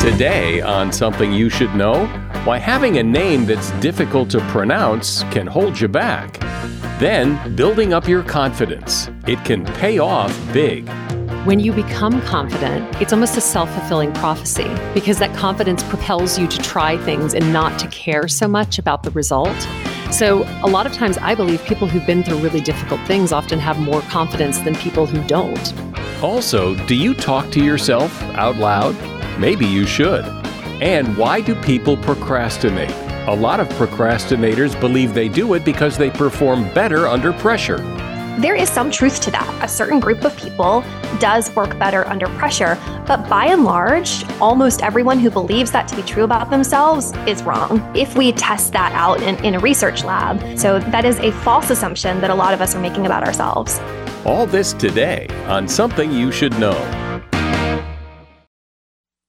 Today, on Something You Should Know, why having a name that's difficult to pronounce can hold you back. Then, building up your confidence. It can pay off big. When you become confident, it's almost a self fulfilling prophecy because that confidence propels you to try things and not to care so much about the result. So, a lot of times, I believe people who've been through really difficult things often have more confidence than people who don't. Also, do you talk to yourself out loud? Maybe you should. And why do people procrastinate? A lot of procrastinators believe they do it because they perform better under pressure. There is some truth to that. A certain group of people does work better under pressure, but by and large, almost everyone who believes that to be true about themselves is wrong if we test that out in, in a research lab. So that is a false assumption that a lot of us are making about ourselves. All this today on Something You Should Know.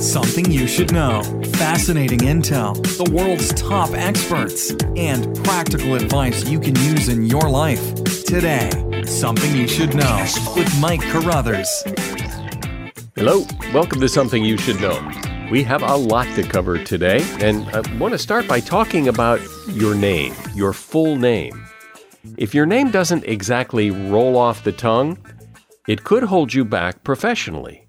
Something you should know. Fascinating intel, the world's top experts, and practical advice you can use in your life. Today, Something You Should Know with Mike Carruthers. Hello, welcome to Something You Should Know. We have a lot to cover today, and I want to start by talking about your name, your full name. If your name doesn't exactly roll off the tongue, it could hold you back professionally.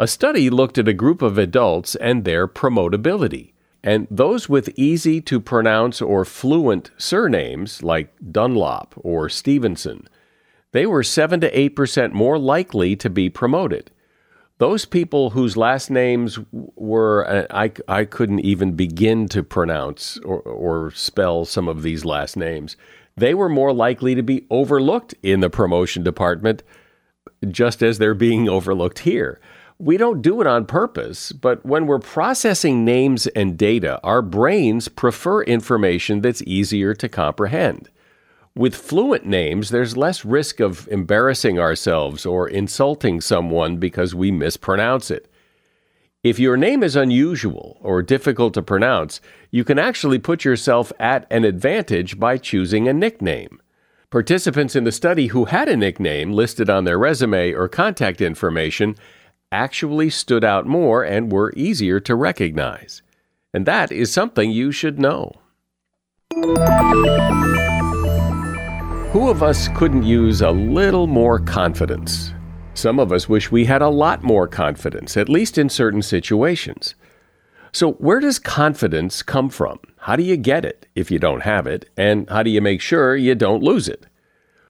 A study looked at a group of adults and their promotability. And those with easy to pronounce or fluent surnames like Dunlop or Stevenson, they were 7 to 8% more likely to be promoted. Those people whose last names were, uh, I, I couldn't even begin to pronounce or, or spell some of these last names, they were more likely to be overlooked in the promotion department, just as they're being overlooked here. We don't do it on purpose, but when we're processing names and data, our brains prefer information that's easier to comprehend. With fluent names, there's less risk of embarrassing ourselves or insulting someone because we mispronounce it. If your name is unusual or difficult to pronounce, you can actually put yourself at an advantage by choosing a nickname. Participants in the study who had a nickname listed on their resume or contact information actually stood out more and were easier to recognize. And that is something you should know. Who of us couldn't use a little more confidence? Some of us wish we had a lot more confidence, at least in certain situations. So, where does confidence come from? How do you get it if you don't have it? And how do you make sure you don't lose it?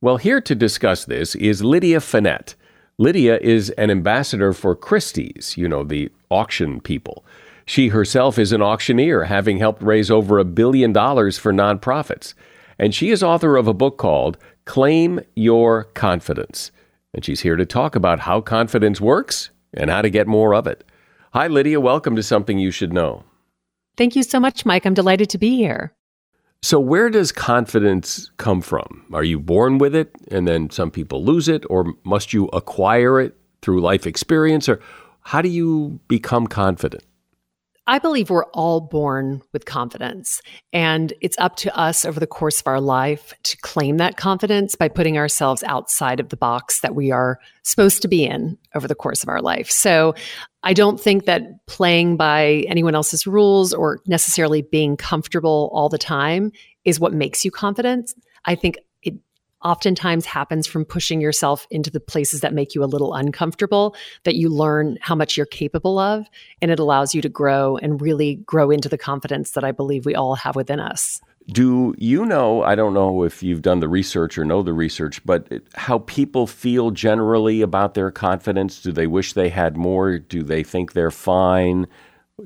Well, here to discuss this is Lydia Fenet. Lydia is an ambassador for Christie's, you know, the auction people. She herself is an auctioneer, having helped raise over a billion dollars for nonprofits. And she is author of a book called Claim Your Confidence. And she's here to talk about how confidence works and how to get more of it. Hi, Lydia. Welcome to Something You Should Know. Thank you so much, Mike. I'm delighted to be here. So, where does confidence come from? Are you born with it and then some people lose it, or must you acquire it through life experience, or how do you become confident? I believe we're all born with confidence, and it's up to us over the course of our life to claim that confidence by putting ourselves outside of the box that we are supposed to be in over the course of our life. So I don't think that playing by anyone else's rules or necessarily being comfortable all the time is what makes you confident. I think it oftentimes happens from pushing yourself into the places that make you a little uncomfortable, that you learn how much you're capable of, and it allows you to grow and really grow into the confidence that I believe we all have within us. Do you know? I don't know if you've done the research or know the research, but how people feel generally about their confidence? Do they wish they had more? Do they think they're fine?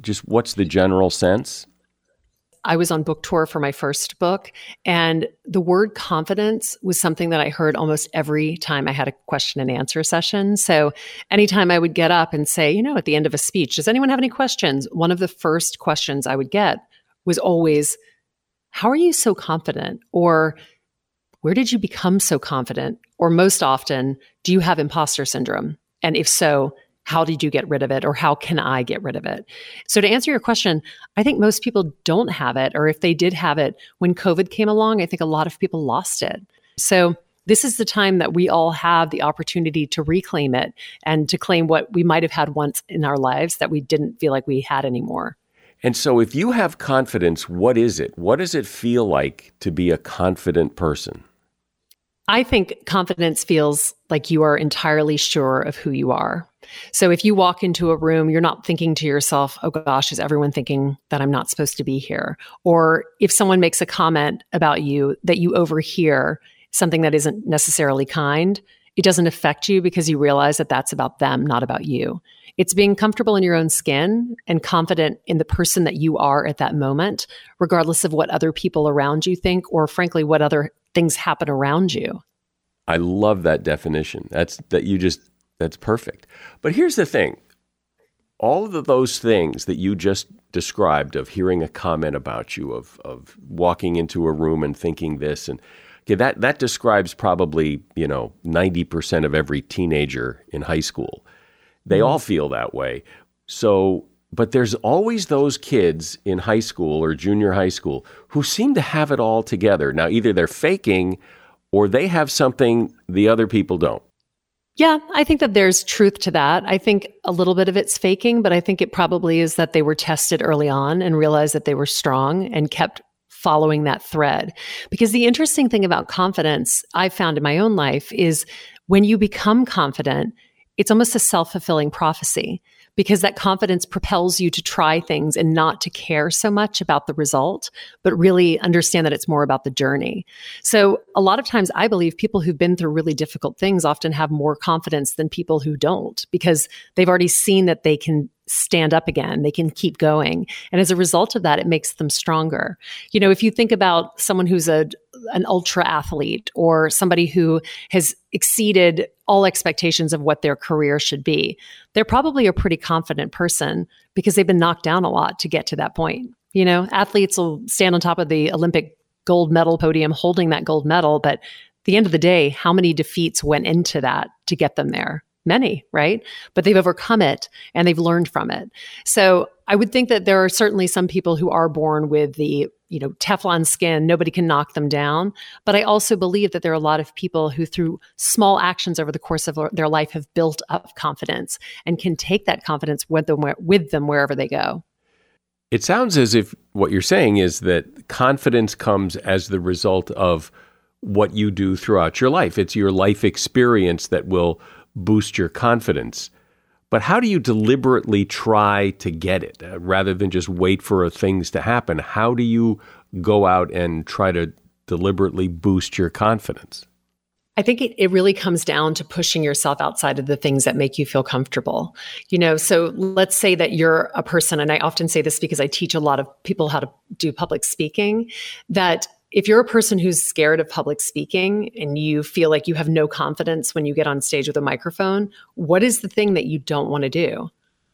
Just what's the general sense? I was on book tour for my first book, and the word confidence was something that I heard almost every time I had a question and answer session. So, anytime I would get up and say, you know, at the end of a speech, does anyone have any questions? One of the first questions I would get was always, How are you so confident? Or, Where did you become so confident? Or, most often, do you have imposter syndrome? And if so, how did you get rid of it or how can I get rid of it? So, to answer your question, I think most people don't have it, or if they did have it when COVID came along, I think a lot of people lost it. So, this is the time that we all have the opportunity to reclaim it and to claim what we might have had once in our lives that we didn't feel like we had anymore. And so, if you have confidence, what is it? What does it feel like to be a confident person? I think confidence feels like you are entirely sure of who you are. So if you walk into a room, you're not thinking to yourself, oh gosh, is everyone thinking that I'm not supposed to be here? Or if someone makes a comment about you that you overhear, something that isn't necessarily kind, it doesn't affect you because you realize that that's about them, not about you. It's being comfortable in your own skin and confident in the person that you are at that moment, regardless of what other people around you think or frankly what other things happen around you. I love that definition. That's that you just that's perfect. But here's the thing. All of those things that you just described of hearing a comment about you, of of walking into a room and thinking this and okay, that that describes probably, you know, 90% of every teenager in high school. They mm all feel that way. So but there's always those kids in high school or junior high school who seem to have it all together. Now, either they're faking or they have something the other people don't. Yeah, I think that there's truth to that. I think a little bit of it's faking, but I think it probably is that they were tested early on and realized that they were strong and kept following that thread. Because the interesting thing about confidence I've found in my own life is when you become confident, it's almost a self fulfilling prophecy because that confidence propels you to try things and not to care so much about the result, but really understand that it's more about the journey. So, a lot of times, I believe people who've been through really difficult things often have more confidence than people who don't because they've already seen that they can stand up again. They can keep going. And as a result of that, it makes them stronger. You know, if you think about someone who's a an ultra athlete or somebody who has exceeded all expectations of what their career should be, they're probably a pretty confident person because they've been knocked down a lot to get to that point. You know, athletes will stand on top of the Olympic gold medal podium holding that gold medal, but at the end of the day, how many defeats went into that to get them there? many, right? But they've overcome it and they've learned from it. So I would think that there are certainly some people who are born with the, you know, Teflon skin, nobody can knock them down. But I also believe that there are a lot of people who, through small actions over the course of their life, have built up confidence and can take that confidence with them, with them wherever they go. It sounds as if what you're saying is that confidence comes as the result of what you do throughout your life. It's your life experience that will boost your confidence. But how do you deliberately try to get it uh, rather than just wait for things to happen? How do you go out and try to deliberately boost your confidence? I think it, it really comes down to pushing yourself outside of the things that make you feel comfortable. You know, so let's say that you're a person, and I often say this because I teach a lot of people how to do public speaking, that if you're a person who's scared of public speaking and you feel like you have no confidence when you get on stage with a microphone, what is the thing that you don't want to do?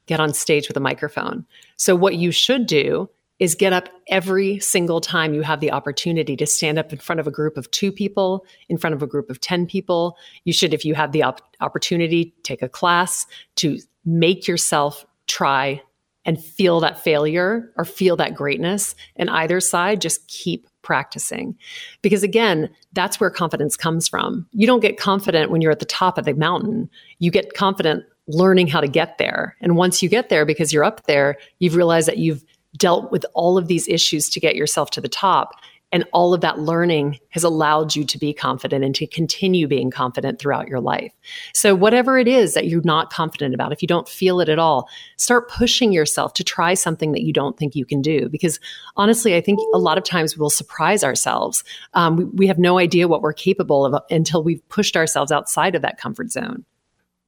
Get on stage with a microphone. So, what you should do is get up every single time you have the opportunity to stand up in front of a group of two people, in front of a group of 10 people. You should, if you have the op- opportunity, take a class to make yourself try and feel that failure or feel that greatness. And either side, just keep practicing. Because again, that's where confidence comes from. You don't get confident when you're at the top of the mountain. You get confident learning how to get there. And once you get there, because you're up there, you've realized that you've dealt with all of these issues to get yourself to the top. And all of that learning has allowed you to be confident and to continue being confident throughout your life. So, whatever it is that you're not confident about, if you don't feel it at all, start pushing yourself to try something that you don't think you can do. Because honestly, I think a lot of times we'll surprise ourselves. Um, we, we have no idea what we're capable of until we've pushed ourselves outside of that comfort zone.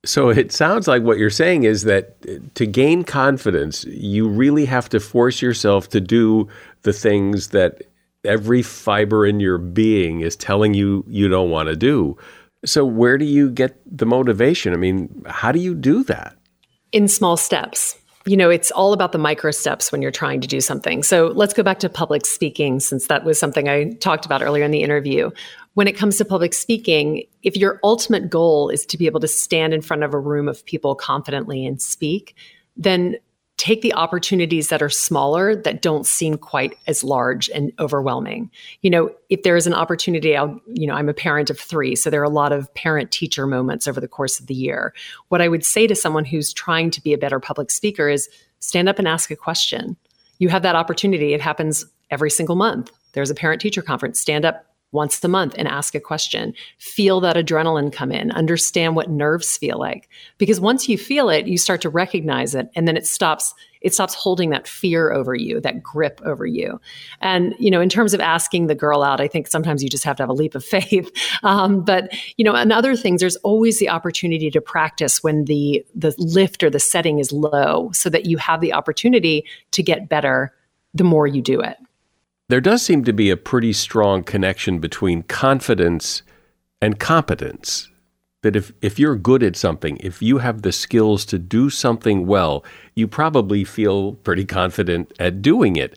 So it sounds like what you're saying is that to gain confidence, you really have to force yourself to do the things that every fiber in your being is telling you you don't want to do. So, where do you get the motivation? I mean, how do you do that? In small steps. You know, it's all about the micro steps when you're trying to do something. So, let's go back to public speaking, since that was something I talked about earlier in the interview. When it comes to public speaking, if your ultimate goal is to be able to stand in front of a room of people confidently and speak, then take the opportunities that are smaller that don't seem quite as large and overwhelming. You know, if there is an opportunity, I'll, you know, I'm a parent of three, so there are a lot of parent teacher moments over the course of the year. What I would say to someone who's trying to be a better public speaker is stand up and ask a question. You have that opportunity. It happens every single month. There's a parent teacher conference. Stand up, once a month and ask a question. Feel that adrenaline come in, understand what nerves feel like. Because once you feel it, you start to recognize it and then it stops it stops holding that fear over you, that grip over you. And, you know, in terms of asking the girl out, I think sometimes you just have to have a leap of faith. Um, but, you know, and other things, there's always the opportunity to practice when the the lift or the setting is low so that you have the opportunity to get better the more you do it. There does seem to be a pretty strong connection between confidence and competence. That if, if you're good at something, if you have the skills to do something well, you probably feel pretty confident at doing it.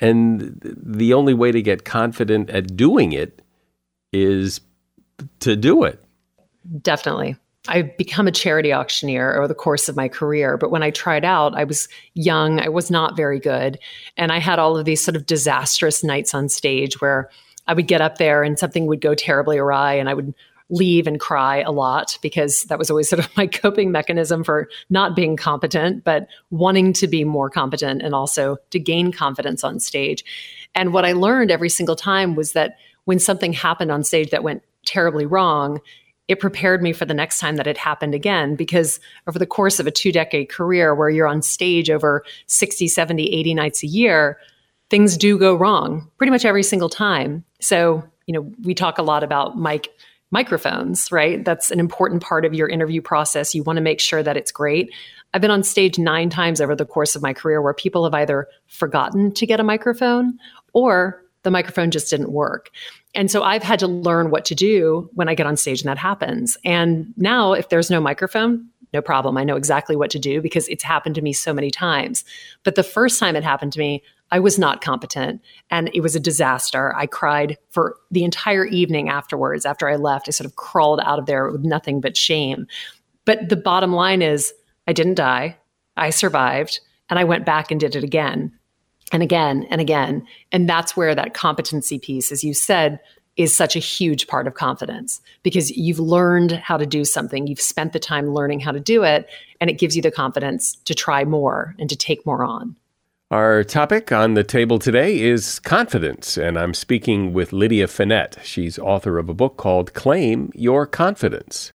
And the only way to get confident at doing it is to do it. Definitely. I've become a charity auctioneer over the course of my career. But when I tried out, I was young, I was not very good. And I had all of these sort of disastrous nights on stage where I would get up there and something would go terribly awry and I would leave and cry a lot because that was always sort of my coping mechanism for not being competent, but wanting to be more competent and also to gain confidence on stage. And what I learned every single time was that when something happened on stage that went terribly wrong, it prepared me for the next time that it happened again because over the course of a two decade career where you're on stage over 60 70 80 nights a year things do go wrong pretty much every single time. So you know we talk a lot about mic microphones right? That's an important part of your interview process. You want to make sure that it's great. I've been on stage nine times over the course of my career where people have either forgotten to get a microphone or the microphone just didn't work. And so I've had to learn what to do when I get on stage and that happens. And now, if there's no microphone, no problem. I know exactly what to do because it's happened to me so many times. But the first time it happened to me, I was not competent and it was a disaster. I cried for the entire evening afterwards. After I left, I sort of crawled out of there with nothing but shame. But the bottom line is, I didn't die. I survived and I went back and did it again and again and again. And that's where that competency piece, as you said, is such a huge part of confidence because you've learned how to do something, you've spent the time learning how to do it, and it gives you the confidence to try more and to take more on. Our topic on the table today is confidence, and I'm speaking with Lydia Fenet. She's author of a book called Claim Your Confidence.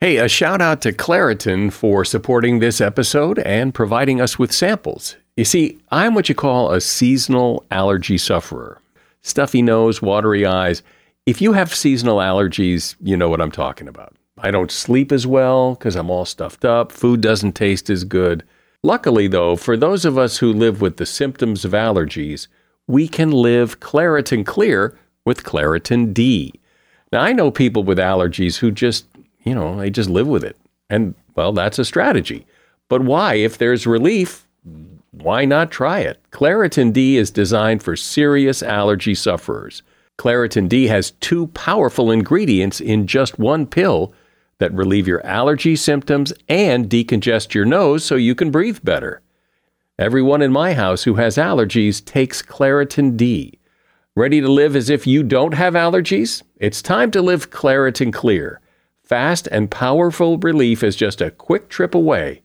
Hey, a shout out to Claritin for supporting this episode and providing us with samples. You see, I'm what you call a seasonal allergy sufferer. Stuffy nose, watery eyes. If you have seasonal allergies, you know what I'm talking about. I don't sleep as well because I'm all stuffed up. Food doesn't taste as good. Luckily, though, for those of us who live with the symptoms of allergies, we can live Claritin Clear with Claritin D. Now, I know people with allergies who just, you know, they just live with it. And, well, that's a strategy. But why? If there's relief, why not try it? Claritin D is designed for serious allergy sufferers. Claritin D has two powerful ingredients in just one pill that relieve your allergy symptoms and decongest your nose so you can breathe better. Everyone in my house who has allergies takes Claritin D. Ready to live as if you don't have allergies? It's time to live Claritin Clear. Fast and powerful relief is just a quick trip away.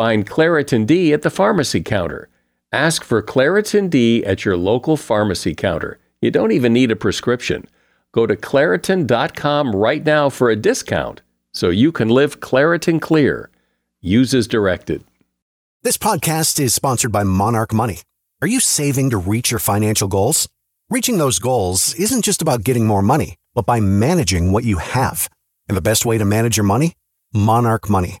Find Claritin D at the pharmacy counter. Ask for Claritin D at your local pharmacy counter. You don't even need a prescription. Go to Claritin.com right now for a discount so you can live Claritin Clear. Use as directed. This podcast is sponsored by Monarch Money. Are you saving to reach your financial goals? Reaching those goals isn't just about getting more money, but by managing what you have. And the best way to manage your money? Monarch Money.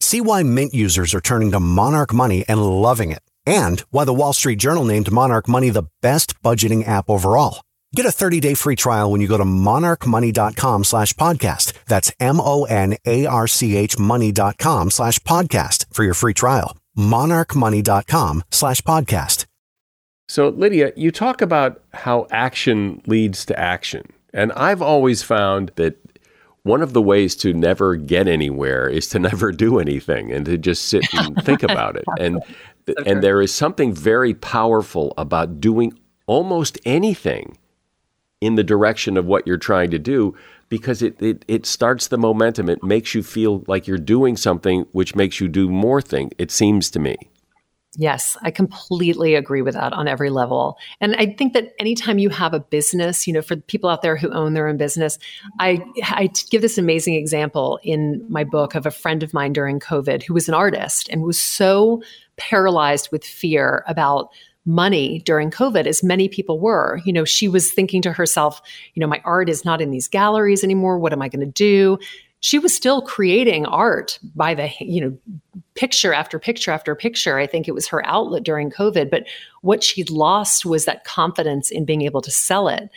See why Mint users are turning to Monarch Money and loving it, and why the Wall Street Journal named Monarch Money the best budgeting app overall. Get a 30-day free trial when you go to monarchmoney.com slash podcast. That's M-O-N-A-R-C-H money.com slash podcast for your free trial. monarchmoney.com slash podcast. So, Lydia, you talk about how action leads to action. And I've always found that one of the ways to never get anywhere is to never do anything and to just sit and think about it. And so and there is something very powerful about doing almost anything in the direction of what you're trying to do because it, it, it starts the momentum. It makes you feel like you're doing something which makes you do more things, it seems to me. Yes, I completely agree with that on every level. And I think that anytime you have a business, you know, for people out there who own their own business, I, I give this amazing example in my book of a friend of mine during COVID who was an artist and was so paralyzed with fear about money during COVID, as many people were. You know, she was thinking to herself, you know, my art is not in these galleries anymore. What am I going to do? She was still creating art by the, you know, picture after picture after picture. I think it was her outlet during COVID. But what she'd lost was that confidence in being able to sell it.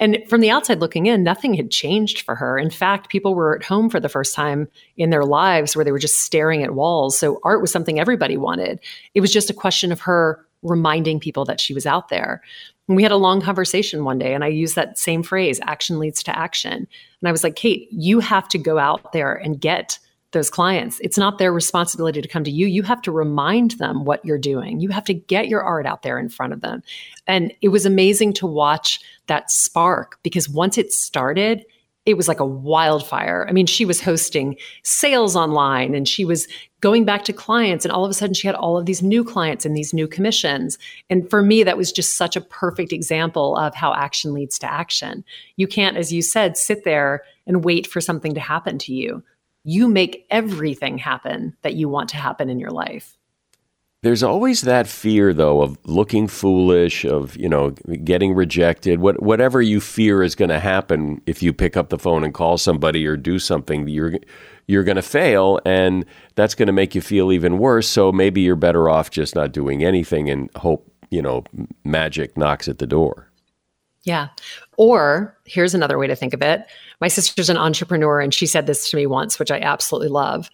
And from the outside looking in, nothing had changed for her. In fact, people were at home for the first time in their lives where they were just staring at walls. So art was something everybody wanted. It was just a question of her reminding people that she was out there. We had a long conversation one day, and I used that same phrase action leads to action. And I was like, Kate, you have to go out there and get those clients. It's not their responsibility to come to you. You have to remind them what you're doing. You have to get your art out there in front of them. And it was amazing to watch that spark because once it started, it was like a wildfire. I mean, she was hosting sales online and she was going back to clients, and all of a sudden she had all of these new clients and these new commissions. And for me, that was just such a perfect example of how action leads to action. You can't, as you said, sit there and wait for something to happen to you. You make everything happen that you want to happen in your life. There's always that fear, though, of looking foolish, of you know, getting rejected. What, whatever you fear is going to happen if you pick up the phone and call somebody or do something, you're you're going to fail, and that's going to make you feel even worse. So maybe you're better off just not doing anything and hope you know magic knocks at the door. Yeah. Or here's another way to think of it. My sister's an entrepreneur, and she said this to me once, which I absolutely love.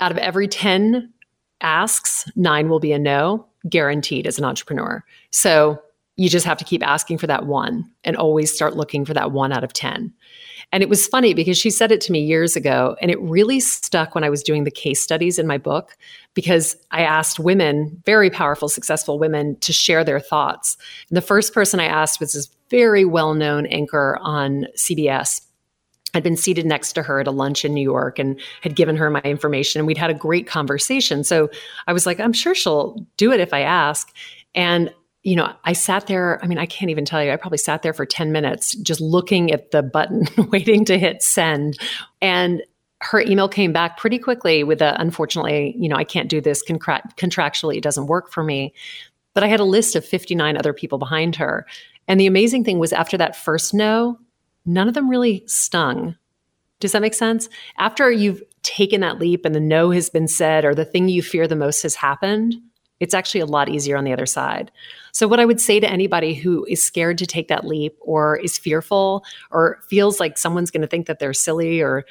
Out of every ten asks, nine will be a no, guaranteed as an entrepreneur. So you just have to keep asking for that one and always start looking for that one out of 10. And it was funny because she said it to me years ago, and it really stuck when I was doing the case studies in my book because I asked women, very powerful, successful women, to share their thoughts. And the first person I asked was this very well known anchor on CBS I'd been seated next to her at a lunch in New York and had given her my information and we'd had a great conversation. So I was like, I'm sure she'll do it if I ask. And you know, I sat there. I mean, I can't even tell you. I probably sat there for 10 minutes just looking at the button, waiting to hit send. And her email came back pretty quickly with a, unfortunately, you know, I can't do this contra- contractually. It doesn't work for me. But I had a list of 59 other people behind her. And the amazing thing was after that first no, none of them really stung. Does that make sense? After you've taken that leap and the no has been said or the thing you fear the most has happened, it's actually a lot easier on the other side. So, what I would say to anybody who is scared to take that leap or is fearful or feels like someone's going to think that they're silly or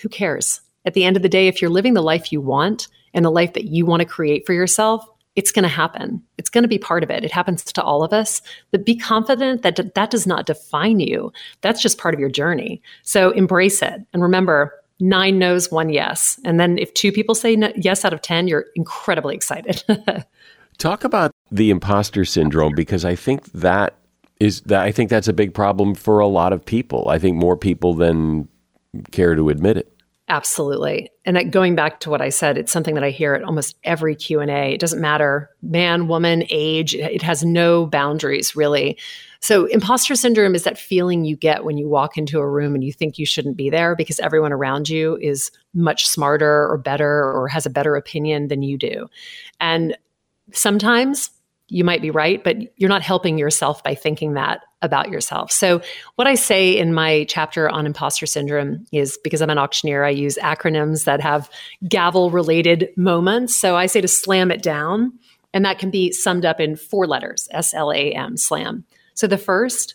who cares? At the end of the day, if you're living the life you want and the life that you want to create for yourself, it's going to happen. It's going to be part of it. It happens to all of us. But be confident that that does not define you. That's just part of your journey. So embrace it. And remember, nine no's, one yes. And then if two people say no, yes out of 10, you're incredibly excited. Talk about the imposter syndrome because I think that is that I think that's a big problem for a lot of people. I think more people than care to admit it. Absolutely. And going back to what I said, it's something that I hear at almost every Q&A. It doesn't matter man, woman, age, it has no boundaries really. So, imposter syndrome is that feeling you get when you walk into a room and you think you shouldn't be there because everyone around you is much smarter or better or has a better opinion than you do. And sometimes you might be right, but you're not helping yourself by thinking that about yourself. So, what I say in my chapter on imposter syndrome is because I'm an auctioneer, I use acronyms that have gavel related moments. So, I say to slam it down, and that can be summed up in four letters S L A M, slam. So the first,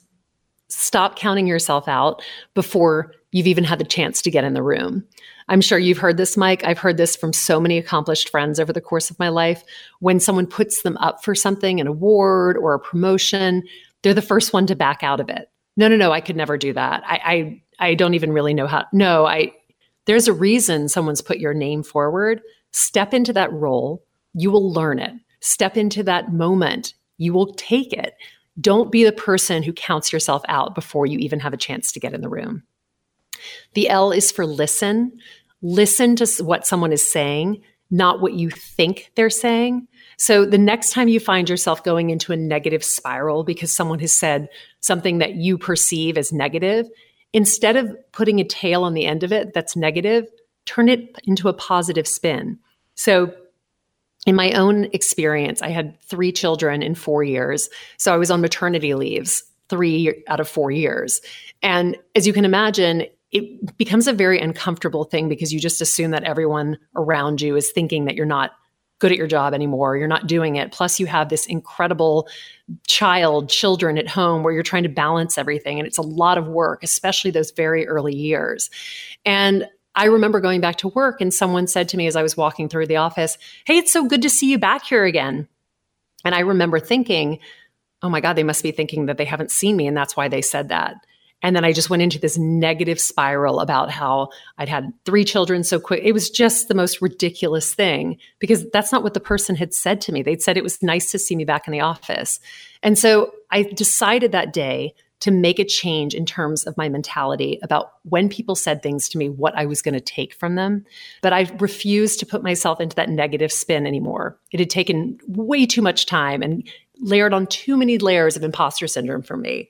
stop counting yourself out before you've even had the chance to get in the room. I'm sure you've heard this, Mike. I've heard this from so many accomplished friends over the course of my life. When someone puts them up for something, an award or a promotion, they're the first one to back out of it. No, no, no, I could never do that. I, I, I don't even really know how. No, I. There's a reason someone's put your name forward. Step into that role. You will learn it. Step into that moment. You will take it. Don't be the person who counts yourself out before you even have a chance to get in the room. The L is for listen. Listen to what someone is saying, not what you think they're saying. So the next time you find yourself going into a negative spiral because someone has said something that you perceive as negative, instead of putting a tail on the end of it that's negative, turn it into a positive spin. So in my own experience, I had three children in four years. So I was on maternity leaves three out of four years. And as you can imagine, it becomes a very uncomfortable thing because you just assume that everyone around you is thinking that you're not good at your job anymore. You're not doing it. Plus, you have this incredible child, children at home where you're trying to balance everything. And it's a lot of work, especially those very early years. And I remember going back to work and someone said to me as I was walking through the office, Hey, it's so good to see you back here again. And I remember thinking, Oh my God, they must be thinking that they haven't seen me. And that's why they said that. And then I just went into this negative spiral about how I'd had three children so quick. It was just the most ridiculous thing because that's not what the person had said to me. They'd said it was nice to see me back in the office. And so I decided that day to make a change in terms of my mentality about when people said things to me, what I was going to take from them. But I refused to put myself into that negative spin anymore. It had taken way too much time and layered on too many layers of imposter syndrome for me.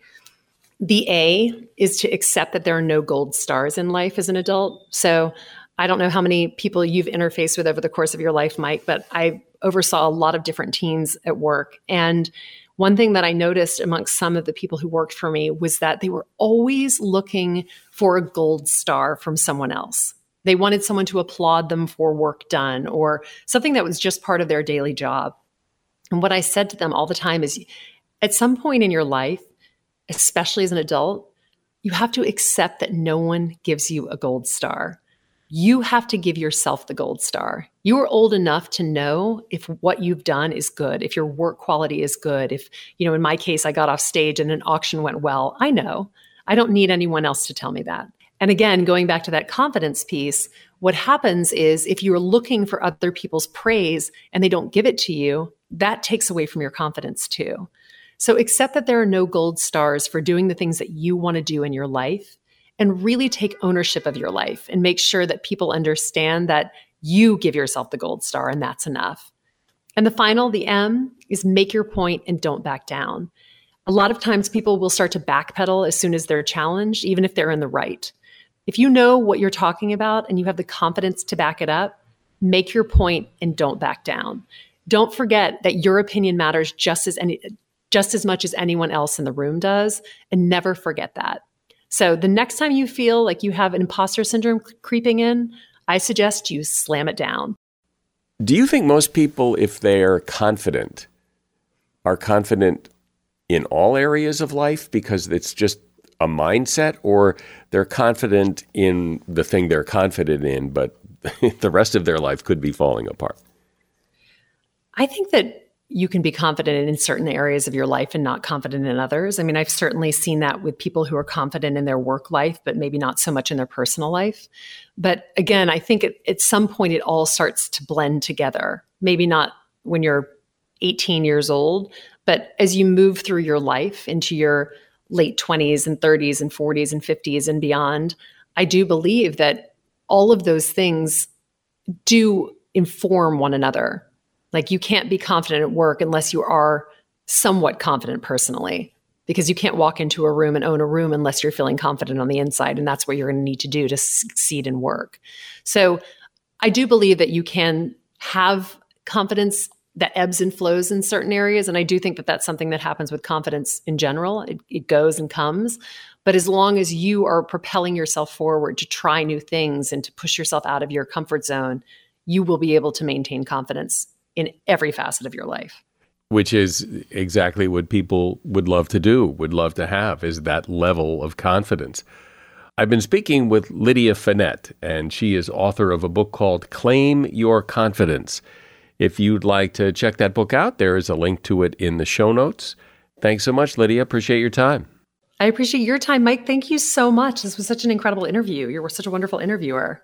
The A is to accept that there are no gold stars in life as an adult. So I don't know how many people you've interfaced with over the course of your life, Mike, but I oversaw a lot of different teams at work. And one thing that I noticed amongst some of the people who worked for me was that they were always looking for a gold star from someone else. They wanted someone to applaud them for work done or something that was just part of their daily job. And what I said to them all the time is at some point in your life, especially as an adult, you have to accept that no one gives you a gold star you have to give yourself the gold star. You are old enough to know if what you've done is good, if your work quality is good, if, you know, in my case, I got off stage and an auction went well. I know. I don't need anyone else to tell me that. And again, going back to that confidence piece, what happens is if you're looking for other people's praise and they don't give it to you, that takes away from your confidence too. So accept that there are no gold stars for doing the things that you want to do in your life and really take ownership of your life and make sure that people understand that you give yourself the gold star and that's enough. And the final, the M, is make your point and don't back down. A lot of times people will start to backpedal as soon as they're challenged, even if they're in the right. If you know what you're talking about and you have the confidence to back it up, make your point and don't back down. Don't forget that your opinion matters just as any just as much as anyone else in the room does and never forget that. So the next time you feel like you have an imposter syndrome creeping in, I suggest you slam it down. Do you think most people if they're confident are confident in all areas of life because it's just a mindset or they're confident in the thing they're confident in but the rest of their life could be falling apart? I think that you can be confident in certain areas of your life and not confident in others. I mean, I've certainly seen that with people who are confident in their work life, but maybe not so much in their personal life. But again, I think at, some point it all starts to blend together. Maybe not when you're 18 years old, but as you move through your life into your late 20s and 30s and 40s and 50s and beyond, I do believe that all of those things do inform one another like you can't be confident at work unless you are somewhat confident personally because you can't walk into a room and own a room unless you're feeling confident on the inside and that's what you're going to need to do to succeed in work. So I do believe that you can have confidence that ebbs and flows in certain areas and I do think that that's something that happens with confidence in general. It, it goes and comes, but as long as you are propelling yourself forward to try new things and to push yourself out of your comfort zone, you will be able to maintain confidence in every facet of your life. Which is exactly what people would love to do, would love to have, is that level of confidence. I've been speaking with Lydia Fenet, and she is author of a book called Claim Your Confidence. If you'd like to check that book out, there is a link to it in the show notes. Thanks so much, Lydia. Appreciate your time. I appreciate your time, Mike. Thank you so much. This was such an incredible interview. You were such a wonderful interviewer.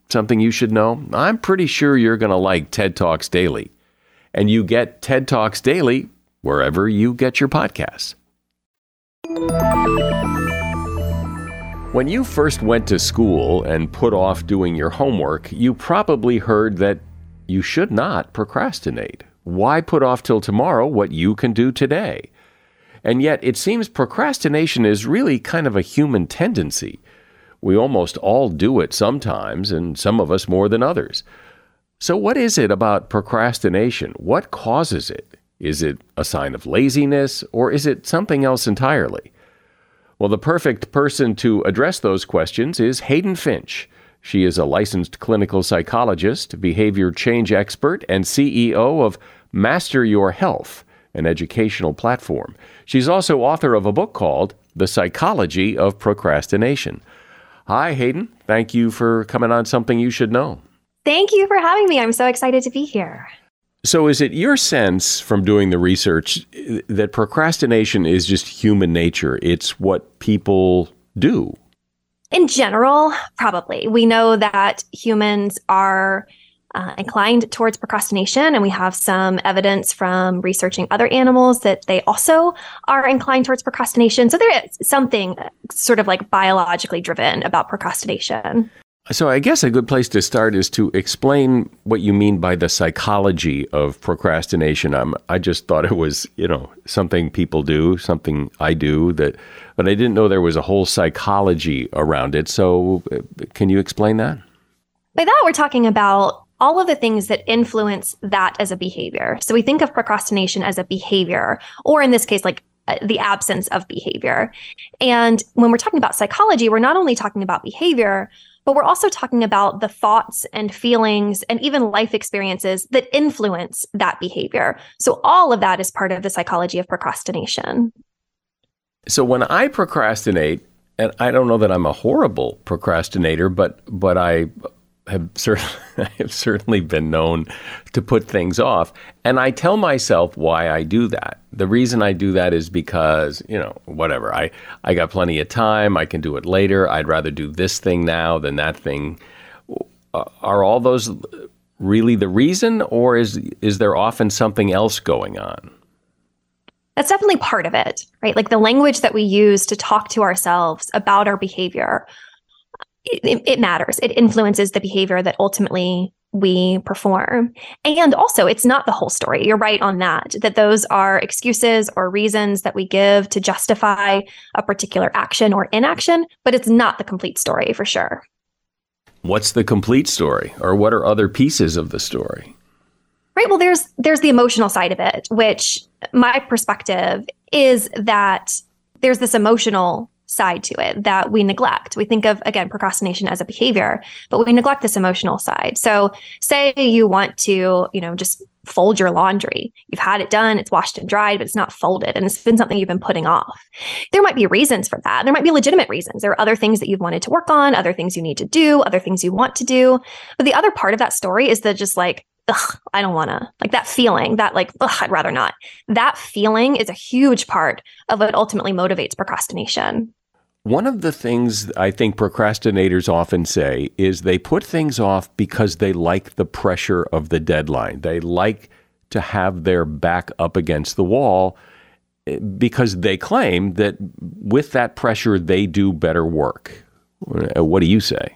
something you should know? I'm pretty sure you're going to like TED Talks Daily. And you get TED Talks Daily wherever you get your podcasts. When you first went to school and put off doing your homework, you probably heard that you should not procrastinate. Why put off till tomorrow what you can do today? And yet, it seems procrastination is really kind of a human tendency. We almost all do it sometimes, and some of us more than others. So, what is it about procrastination? What causes it? Is it a sign of laziness, or is it something else entirely? Well, the perfect person to address those questions is Hayden Finch. She is a licensed clinical psychologist, behavior change expert, and CEO of Master Your Health, an educational platform. She's also author of a book called The Psychology of Procrastination. Hi, Hayden. Thank you for coming on Something You Should Know. Thank you for having me. I'm so excited to be here. So, is it your sense from doing the research that procrastination is just human nature? It's what people do? In general, probably. We know that humans are uh, inclined towards procrastination. And we have some evidence from researching other animals that they also are inclined towards procrastination. So there is something sort of like biologically driven about procrastination. So I guess a good place to start is to explain what you mean by the psychology of procrastination. I'm, I just thought it was, you know, something people do, something I do that, but I didn't know there was a whole psychology around it. So uh, can you explain that? By that, we're talking about all of the things that influence that as a behavior. So we think of procrastination as a behavior, or in this case, like uh, the absence of behavior. And when we're talking about psychology, we're not only talking about behavior, but we're also talking about the thoughts and feelings and even life experiences that influence that behavior. So all of that is part of the psychology of procrastination. So when I procrastinate, and I don't know that I'm a horrible procrastinator, but but I have certainly, have certainly been known to put things off. And I tell myself why I do that. The reason I do that is because, you know, whatever. I, I got plenty of time. I can do it later. I'd rather do this thing now than that thing. Are all those really the reason, or is, is there often something else going on? That's definitely part of it, right? Like the language that we use to talk to ourselves about our behavior it, it, matters. It influences the behavior that ultimately we perform. And also, it's not the whole story. You're right on that, that those are excuses or reasons that we give to justify a particular action or inaction, but it's not the complete story for sure. What's the complete story or what are other pieces of the story? Right. Well, there's there's the emotional side of it, which my perspective is that there's this emotional side to it that we neglect. We think of, again, procrastination as a behavior, but we neglect this emotional side. So say you want to, you know, just fold your laundry. You've had it done, it's washed and dried, but it's not folded and it's been something you've been putting off. There might be reasons for that. There might be legitimate reasons. There are other things that you've wanted to work on, other things you need to do, other things you want to do. But the other part of that story is that just like, ugh, I don't want to, like that feeling, that like, ugh, I'd rather not. That feeling is a huge part of what ultimately motivates procrastination. One of the things I think procrastinators often say is they put things off because they like the pressure of the deadline. They like to have their back up against the wall eh, because they claim that with that pressure, they do better work. What do you say?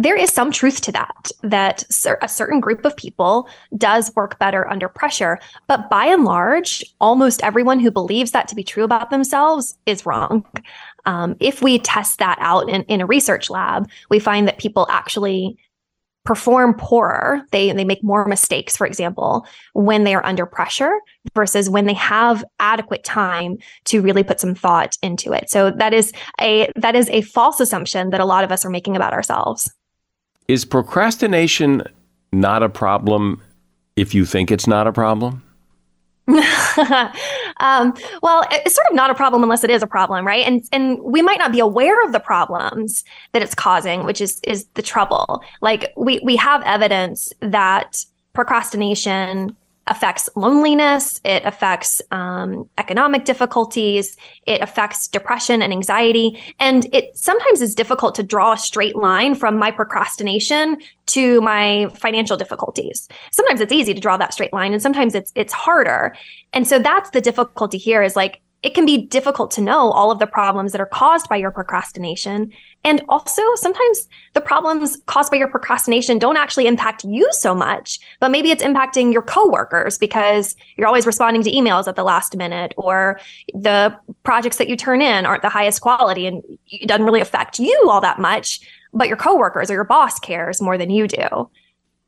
There is some truth to that, that a certain group of people does work better under pressure. But by and large, almost everyone who believes that to be true about themselves is wrong. Um, if we test that out in, in a research lab, we find that people actually perform poorer. They they make more mistakes, for example, when they are under pressure versus when they have adequate time to really put some thought into it. So that is a that is a false assumption that a lot of us are making about ourselves. Is procrastination not a problem if you think it's not a problem? um, well, it's sort of not a problem unless it is a problem, right? And and we might not be aware of the problems that it's causing, which is is the trouble. Like we we have evidence that procrastination affects loneliness, it affects um, economic difficulties, it affects depression and anxiety. And it sometimes is difficult to draw a straight line from my procrastination to my financial difficulties. Sometimes it's easy to draw that straight line and sometimes it's it's harder. And so that's the difficulty here is like it can be difficult to know all of the problems that are caused by your procrastination. And also, sometimes the problems caused by your procrastination don't actually impact you so much, but maybe it's impacting your coworkers because you're always responding to emails at the last minute, or the projects that you turn in aren't the highest quality and it doesn't really affect you all that much, but your coworkers or your boss cares more than you do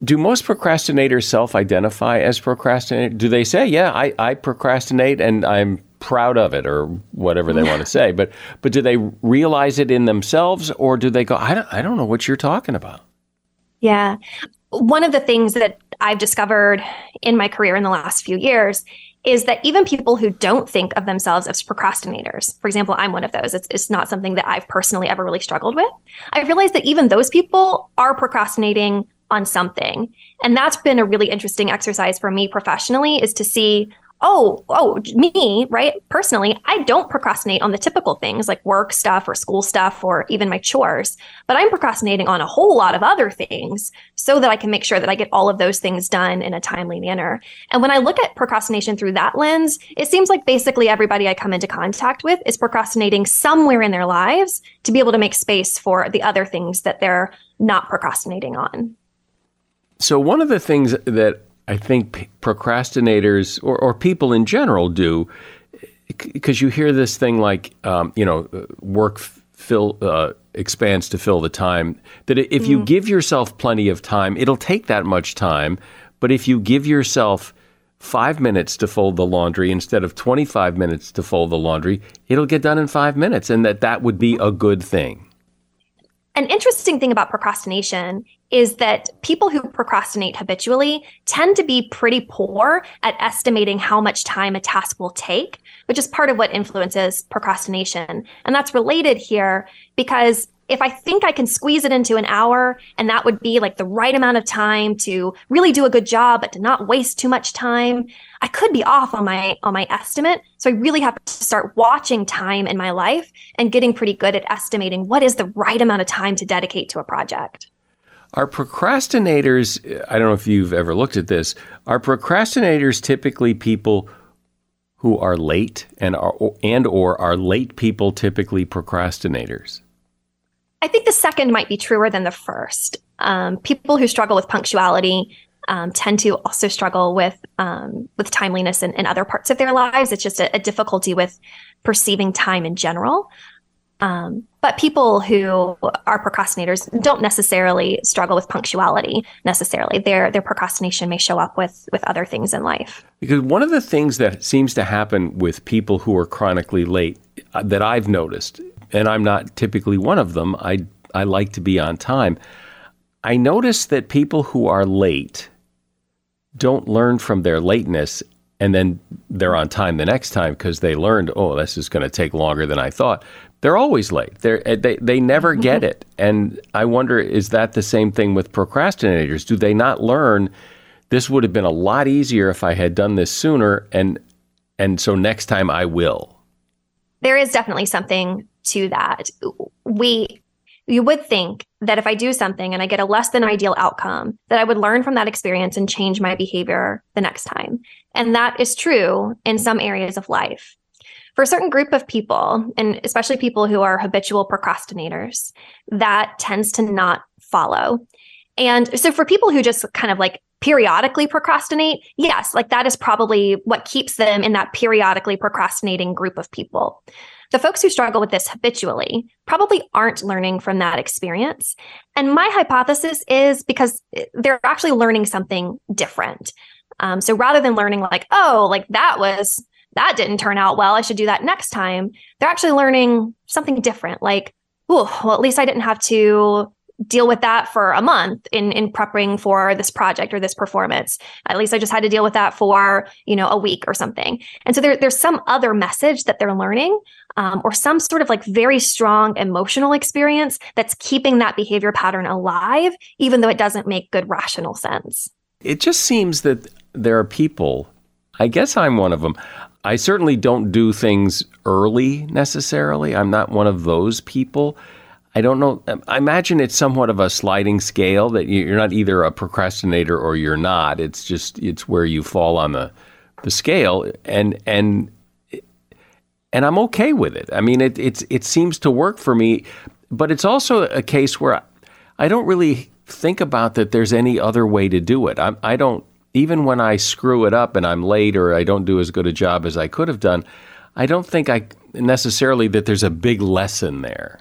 do most procrastinators self-identify as procrastinators? Do they say, "Yeah, I, I procrastinate and I'm proud of it," or whatever they want to say? But but do they realize it in themselves, or do they go, "I don't I don't know what you're talking about"? Yeah, one of the things that I've discovered in my career in the last few years is that even people who don't think of themselves as procrastinators, for example, I'm one of those. It's, it's not something that I've personally ever really struggled with. I realized that even those people are procrastinating on something. And that's been a really interesting exercise for me professionally is to see, oh, oh, me, right? Personally, I don't procrastinate on the typical things like work stuff or school stuff or even my chores, but I'm procrastinating on a whole lot of other things so that I can make sure that I get all of those things done in a timely manner. And when I look at procrastination through that lens, it seems like basically everybody I come into contact with is procrastinating somewhere in their lives to be able to make space for the other things that they're not procrastinating on. So, one of the things that I think procrastinators or, or people in general do, because you hear this thing like, um, you know, work fill uh, expands to fill the time. That if you mm. give yourself plenty of time, it'll take that much time. But if you give yourself five minutes to fold the laundry instead of 25 minutes to fold the laundry, it'll get done in five minutes, and that that would be a good thing. An interesting thing about procrastination is that people who procrastinate habitually tend to be pretty poor at estimating how much time a task will take, which is part of what influences procrastination. And that's related here because if I think I can squeeze it into an hour and that would be like the right amount of time to really do a good job, but to not waste too much time, I could be off on my, on my estimate. So I really have to start watching time in my life and getting pretty good at estimating what is the right amount of time to dedicate to a project. Are procrastinators, I don't know if you've ever looked at this, are procrastinators typically people who are late and are, and or are late people typically procrastinators? I think the second might be truer than the first. Um, people who struggle with punctuality um, tend to also struggle with um, with timeliness in, in, other parts of their lives. It's just a, a difficulty with perceiving time in general. Um, but people who are procrastinators don't necessarily struggle with punctuality necessarily. Their their procrastination may show up with with other things in life. Because one of the things that seems to happen with people who are chronically late uh, that I've noticed and I'm not typically one of them. I I like to be on time. I notice that people who are late don't learn from their lateness and then they're on time the next time because they learned, oh, this is going to take longer than I thought. They're always late. They're, eh, they they never mm-hmm. get it. And I wonder, is that the same thing with procrastinators? Do they not learn? This would have been a lot easier if I had done this sooner, and and so next time I will. There is definitely something to that. We you would think that if I do something and I get a less than ideal outcome, that I would learn from that experience and change my behavior the next time. And that is true in some areas of life. For a certain group of people, and especially people who are habitual procrastinators, that tends to not follow. And so for people who just kind of like periodically procrastinate, yes, like that is probably what keeps them in that periodically procrastinating group of people. The folks who struggle with this habitually probably aren't learning from that experience. And my hypothesis is because they're actually learning something different. Um, so rather than learning like, oh, like that was, that didn't turn out well, I should do that next time, they're actually learning something different. Like, oh, well, at least I didn't have to deal with that for a month in in prepping for this project or this performance. At least I just had to deal with that for you know a week or something. And so there, there's some other message that they're learning, um, or some sort of like very strong emotional experience that's keeping that behavior pattern alive, even though it doesn't make good rational sense. It just seems that there are people. I guess I'm one of them. I certainly don't do things early necessarily. I'm not one of those people I don't know. Um, I imagine it's somewhat of a sliding scale that you're not either a procrastinator or you're not. It's just it's where you fall on the the scale, and and and I'm okay with it. I mean, it it's it seems to work for me, but it's also a case where I don't really think about that. There's any other way to do it. I, I don't even when I screw it up and I'm late or I don't do as good a job as I could have done. I don't think I necessarily that there's a big lesson there.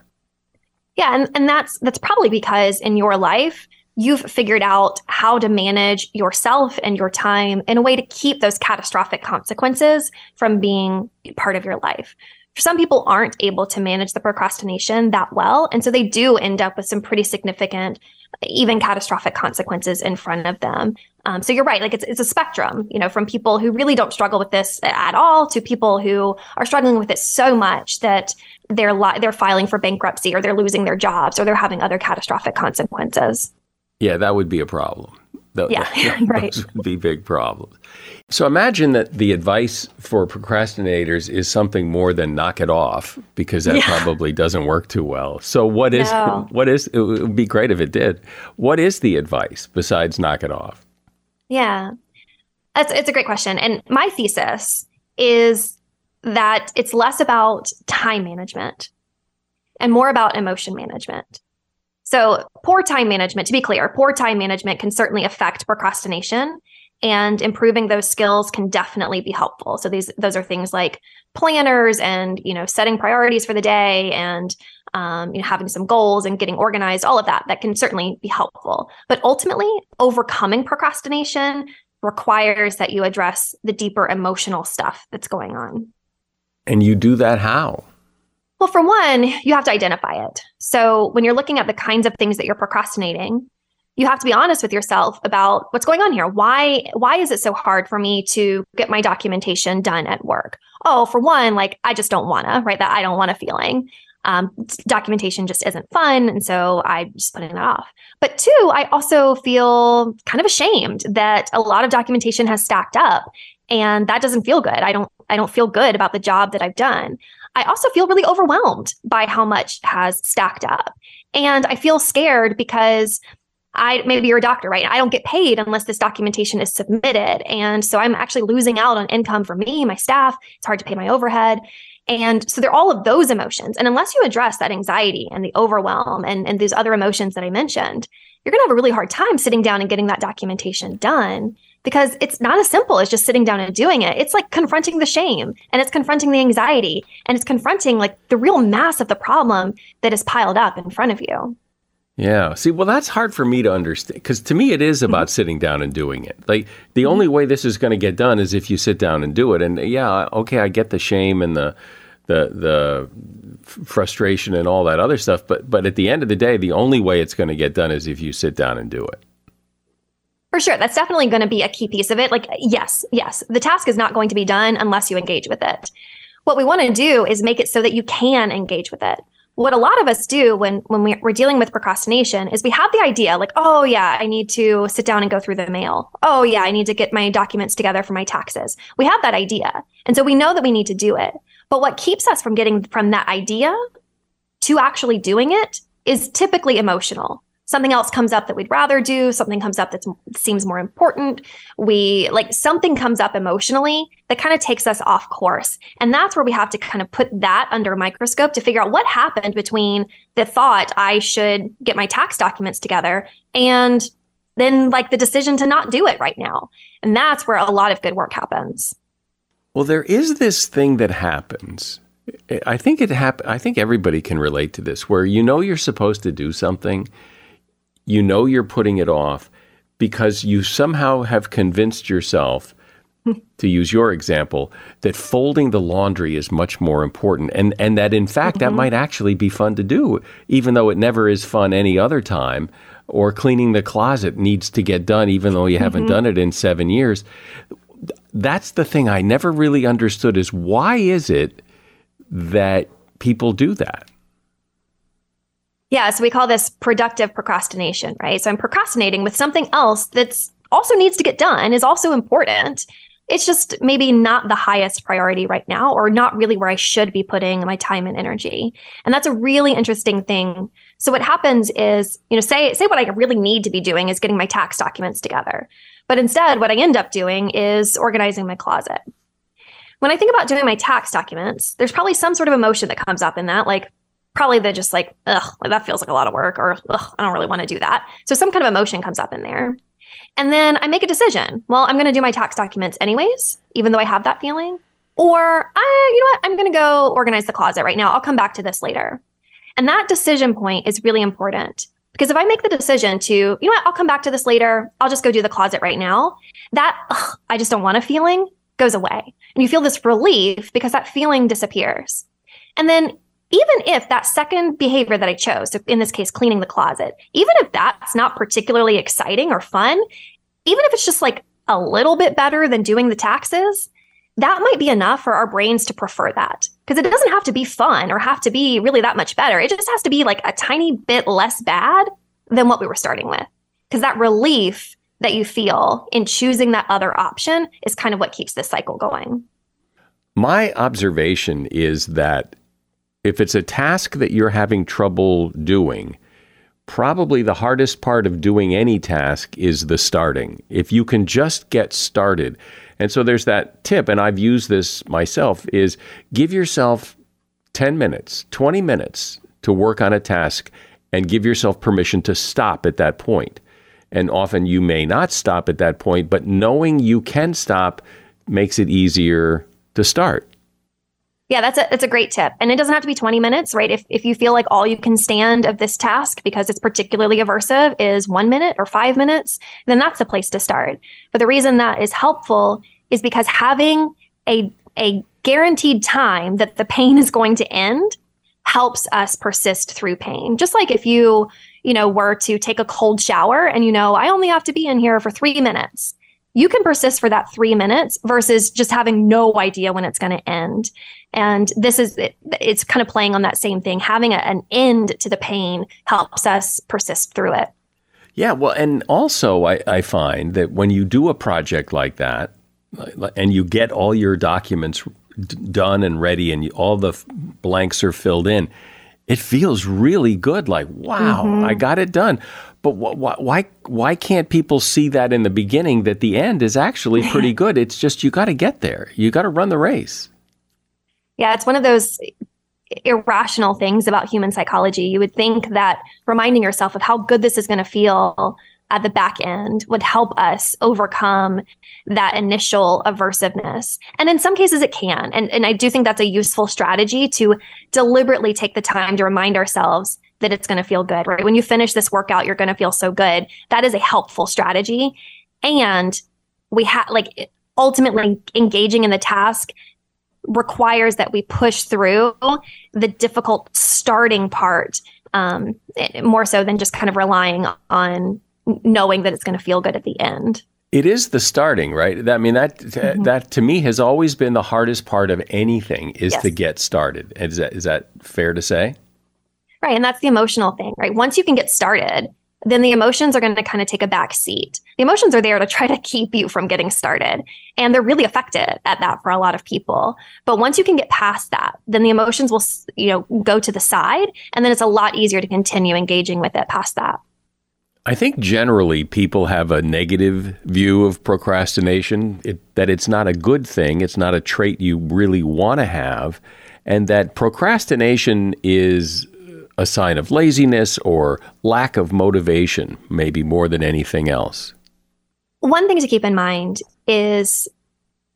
Yeah, and, and that's that's probably because in your life you've figured out how to manage yourself and your time in a way to keep those catastrophic consequences from being part of your life. Some people aren't able to manage the procrastination that well. And so they do end up with some pretty significant, even catastrophic consequences in front of them. Um, so you're right. Like it's, it's a spectrum, you know, from people who really don't struggle with this at all to people who are struggling with it so much that they're li- they're filing for bankruptcy or they're losing their jobs or they're having other catastrophic consequences. Yeah, that would be a problem. yeah, right. Those would be big problems. So imagine that the advice for procrastinators is something more than knock it off because that yeah. probably doesn't work too well. So what is no. what is it would be great if it did. What is the advice besides knock it off? Yeah. That's it's a great question. And my thesis is that it's less about time management and more about emotion management. So, poor time management, to be clear, poor time management can certainly affect procrastination and improving those skills can definitely be helpful. So these those are things like planners and you know setting priorities for the day and um, you know having some goals and getting organized. All of that that can certainly be helpful. But ultimately, overcoming procrastination requires that you address the deeper emotional stuff that's going on. And you do that how? Well, for one, you have to identify it. So when you're looking at the kinds of things that you're procrastinating, you have to be honest with yourself about what's going on here. Why why is it so hard for me to get my documentation done at work? Oh, for one, like I just don't want to, right? That I don't want a feeling. Um, documentation just isn't fun, and so I'm just putting it off. But two, I also feel kind of ashamed that a lot of documentation has stacked up, and that doesn't feel good. I don't I don't feel good about the job that I've done. I also feel really overwhelmed by how much has stacked up. And I feel scared because I maybe you're a doctor, right? I don't get paid unless this documentation is submitted. And so I'm actually losing out on income for me, my staff. It's hard to pay my overhead. And so they're all of those emotions. And unless you address that anxiety and the overwhelm and, and these other emotions that I mentioned, you're going to have a really hard time sitting down and getting that documentation done because it's not as simple as just sitting down and doing it. It's like confronting the shame and it's confronting the anxiety and it's confronting like the real mass of the problem that is piled up in front of you. Yeah. See, well, that's hard for me to understand because to me it is about mm-hmm. sitting down and doing it. Like the mm-hmm. only way this is going to get done is if you sit down and do it. And yeah, okay, I get the shame and the the the frustration and all that other stuff, but but at the end of the day, the only way it's going to get done is if you sit down and do it. For sure, that's definitely going to be a key piece of it. Like, yes, yes, the task is not going to be done unless you engage with it. What we want to do is make it so that you can engage with it. What a lot of us do when when we're dealing with procrastination is we have the idea like oh yeah i need to sit down and go through the mail. Oh yeah i need to get my documents together for my taxes. We have that idea and so we know that we need to do it. But what keeps us from getting from that idea to actually doing it is typically emotional something else comes up that we'd rather do something comes up that seems more important. We like something comes up emotionally that kind of takes us off course. And that's where we have to kind of put that under a microscope to figure out what happened between the thought i should get my tax documents together and then like the decision to not do it right now. And that's where a lot of good work happens. Well there is this thing that happens. I think it hap- I think everybody can relate to this where you know you're supposed to do something you know you're putting it off because you somehow have convinced yourself to use your example that folding the laundry is much more important and and that in fact mm-hmm. that might actually be fun to do even though it never is fun any other time or cleaning the closet needs to get done even though you mm-hmm. haven't done it in 7 years that's the thing I never really understood is why is it that people do that yeah, so we call this productive procrastination, right? So I'm procrastinating with something else that's also needs to get done, is also important. It's just maybe not the highest priority right now, or not really where I should be putting my time and energy. And that's a really interesting thing. So what happens is, you know, say say what I really need to be doing is getting my tax documents together. But instead, what I end up doing is organizing my closet. When I think about doing my tax documents, there's probably some sort of emotion that comes up in that, like, probably the just like, ugh, that feels like a lot of work, or ugh, I don't really want to do that. So some kind of emotion comes up in there. And then I make a decision. Well, I'm going to do my tax documents anyways, even though I have that feeling. Or, I, you know what? I'm going to go organize the closet right now. I'll come back to this later. And that decision point is really important because if I make the decision to, you know what? I'll come back to this later. I'll just go do the closet right now. That ugh, I just don't want a feeling goes away. And you feel this relief because that feeling disappears. And then even if that second behavior that I chose, in this case, cleaning the closet, even if that's not particularly exciting or fun, even if it's just like a little bit better than doing the taxes, that might be enough for our brains to prefer that. Because it doesn't have to be fun or have to be really that much better. It just has to be like a tiny bit less bad than what we were starting with. Because that relief that you feel in choosing that other option is kind of what keeps this cycle going. My observation is that if it's a task that you're having trouble doing, probably the hardest part of doing any task is the starting. If you can just get started. And so there's that tip, and I've used this myself, is give yourself 10 minutes, 20 minutes to work on a task and give yourself permission to stop at that point. And often you may not stop at that point, but knowing you can stop makes it easier to start. Yeah, that's a that's a great tip. And it doesn't have to be 20 minutes, right? If if you feel like all you can stand of this task because it's particularly aversive is 1 minute or 5 minutes, then that's the place to start. But the reason that is helpful is because having a a guaranteed time that the pain is going to end helps us persist through pain. Just like if you, you know, were to take a cold shower and you know, I only have to be in here for 3 minutes you can persist for that three minutes versus just having no idea when it's going to end. And this is, it, it's kind of playing on that same thing. Having a, an end to the pain helps us persist through it. Yeah. Well, and also I, I find that when you do a project like that and you get all your documents d- done and ready and you, all the f- blanks are filled in, it feels really good. Like, wow, mm-hmm. I got it done. But wh- wh- why why can't people see that in the beginning that the end is actually pretty good? It's just you got to get there. You got to run the race. Yeah, it's one of those irrational things about human psychology. You would think that reminding yourself of how good this is going to feel at the back end would help us overcome that initial aversiveness. And in some cases it can. And, and I do think that's a useful strategy to deliberately take the time to remind ourselves that it's going to feel good, right? When you finish this workout, you're going to feel so good. That is a helpful strategy. And we have like ultimately engaging in the task requires that we push through the difficult starting part um, more so than just kind of relying on knowing that it's going to feel good at the end. It is the starting, right? I mean, that mm-hmm. that to me has always been the hardest part of anything is yes. to get started. Is that is that fair to say? Right. And that's the emotional thing, right? Once you can get started, then the emotions are going to kind of take a back seat. The emotions are there to try to keep you from getting started. And they're really effective at that for a lot of people. But once you can get past that, then the emotions will, you know, go to the side. And then it's a lot easier to continue engaging with it past that. I think generally people have a negative view of procrastination, it, that it's not a good thing, it's not a trait you really want to have, and that procrastination is a sign of laziness or lack of motivation, maybe more than anything else? One thing to keep in mind is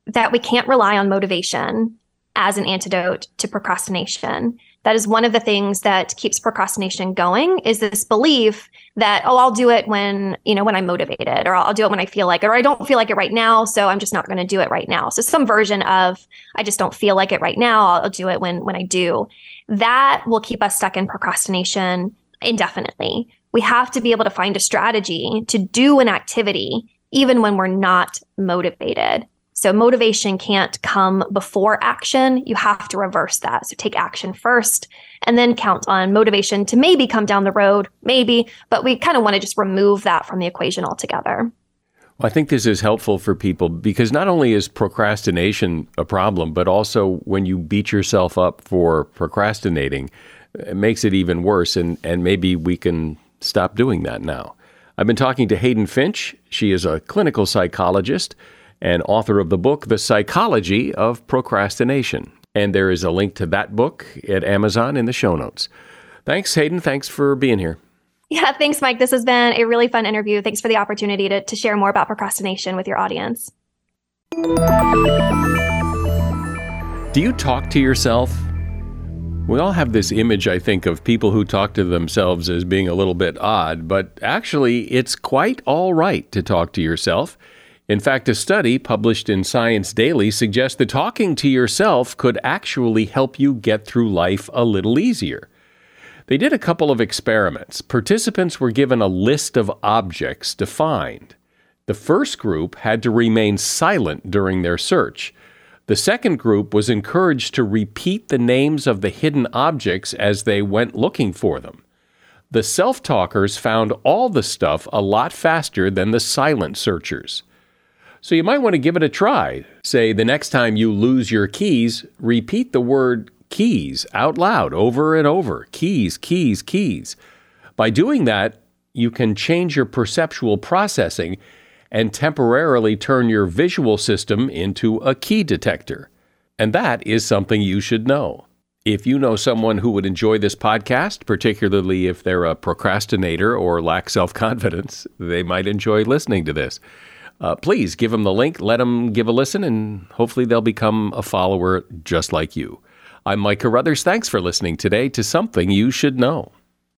that we can't rely on motivation as an antidote to procrastination. That is one of the things that keeps procrastination going is this belief that, oh, I'll do it when, you know, when I'm motivated or I'll do it when I feel like it or I don't feel like it right now. So I'm just not going to do it right now. So some version of I just don't feel like it right now. I'll do it when, when I do that will keep us stuck in procrastination indefinitely. We have to be able to find a strategy to do an activity even when we're not motivated. So motivation can't come before action. You have to reverse that. So take action first and then count on motivation to maybe come down the road, maybe, but we kind of want to just remove that from the equation altogether. Well, I think this is helpful for people because not only is procrastination a problem, but also when you beat yourself up for procrastinating, it makes it even worse. And, and maybe we can stop doing that now. I've been talking to Hayden Finch. She is a clinical psychologist and author of the book, The Psychology of Procrastination. And there is a link to that book at Amazon in the show notes. Thanks, Hayden. Thanks for being here. Yeah, thanks, Mike. This has been a really fun interview. Thanks for the opportunity to, to share more about procrastination with your audience. Do you talk to yourself? We all have this image, I think, of people who talk to themselves as being a little bit odd, but actually, it's quite all right to talk to yourself. In fact, a study published in Science Daily suggests that talking to yourself could actually help you get through life a little easier. They did a couple of experiments. Participants were given a list of objects defined. The first group had to remain silent during their search. The second group was encouraged to repeat the names of the hidden objects as they went looking for them. The self talkers found all the stuff a lot faster than the silent searchers. So you might want to give it a try. Say the next time you lose your keys, repeat the word keys out loud over and over keys, keys, keys. By doing that, you can change your perceptual processing and temporarily turn your visual system into a key detector. And that is something you should know. If you know someone who would enjoy this podcast, particularly if they're a procrastinator or lack self confidence, they might enjoy listening to this. Uh, please give them the link, let them give a listen, and hopefully they'll become a follower just like you. I'm Mike Carruthers. Thanks for listening today to Something You Should Know.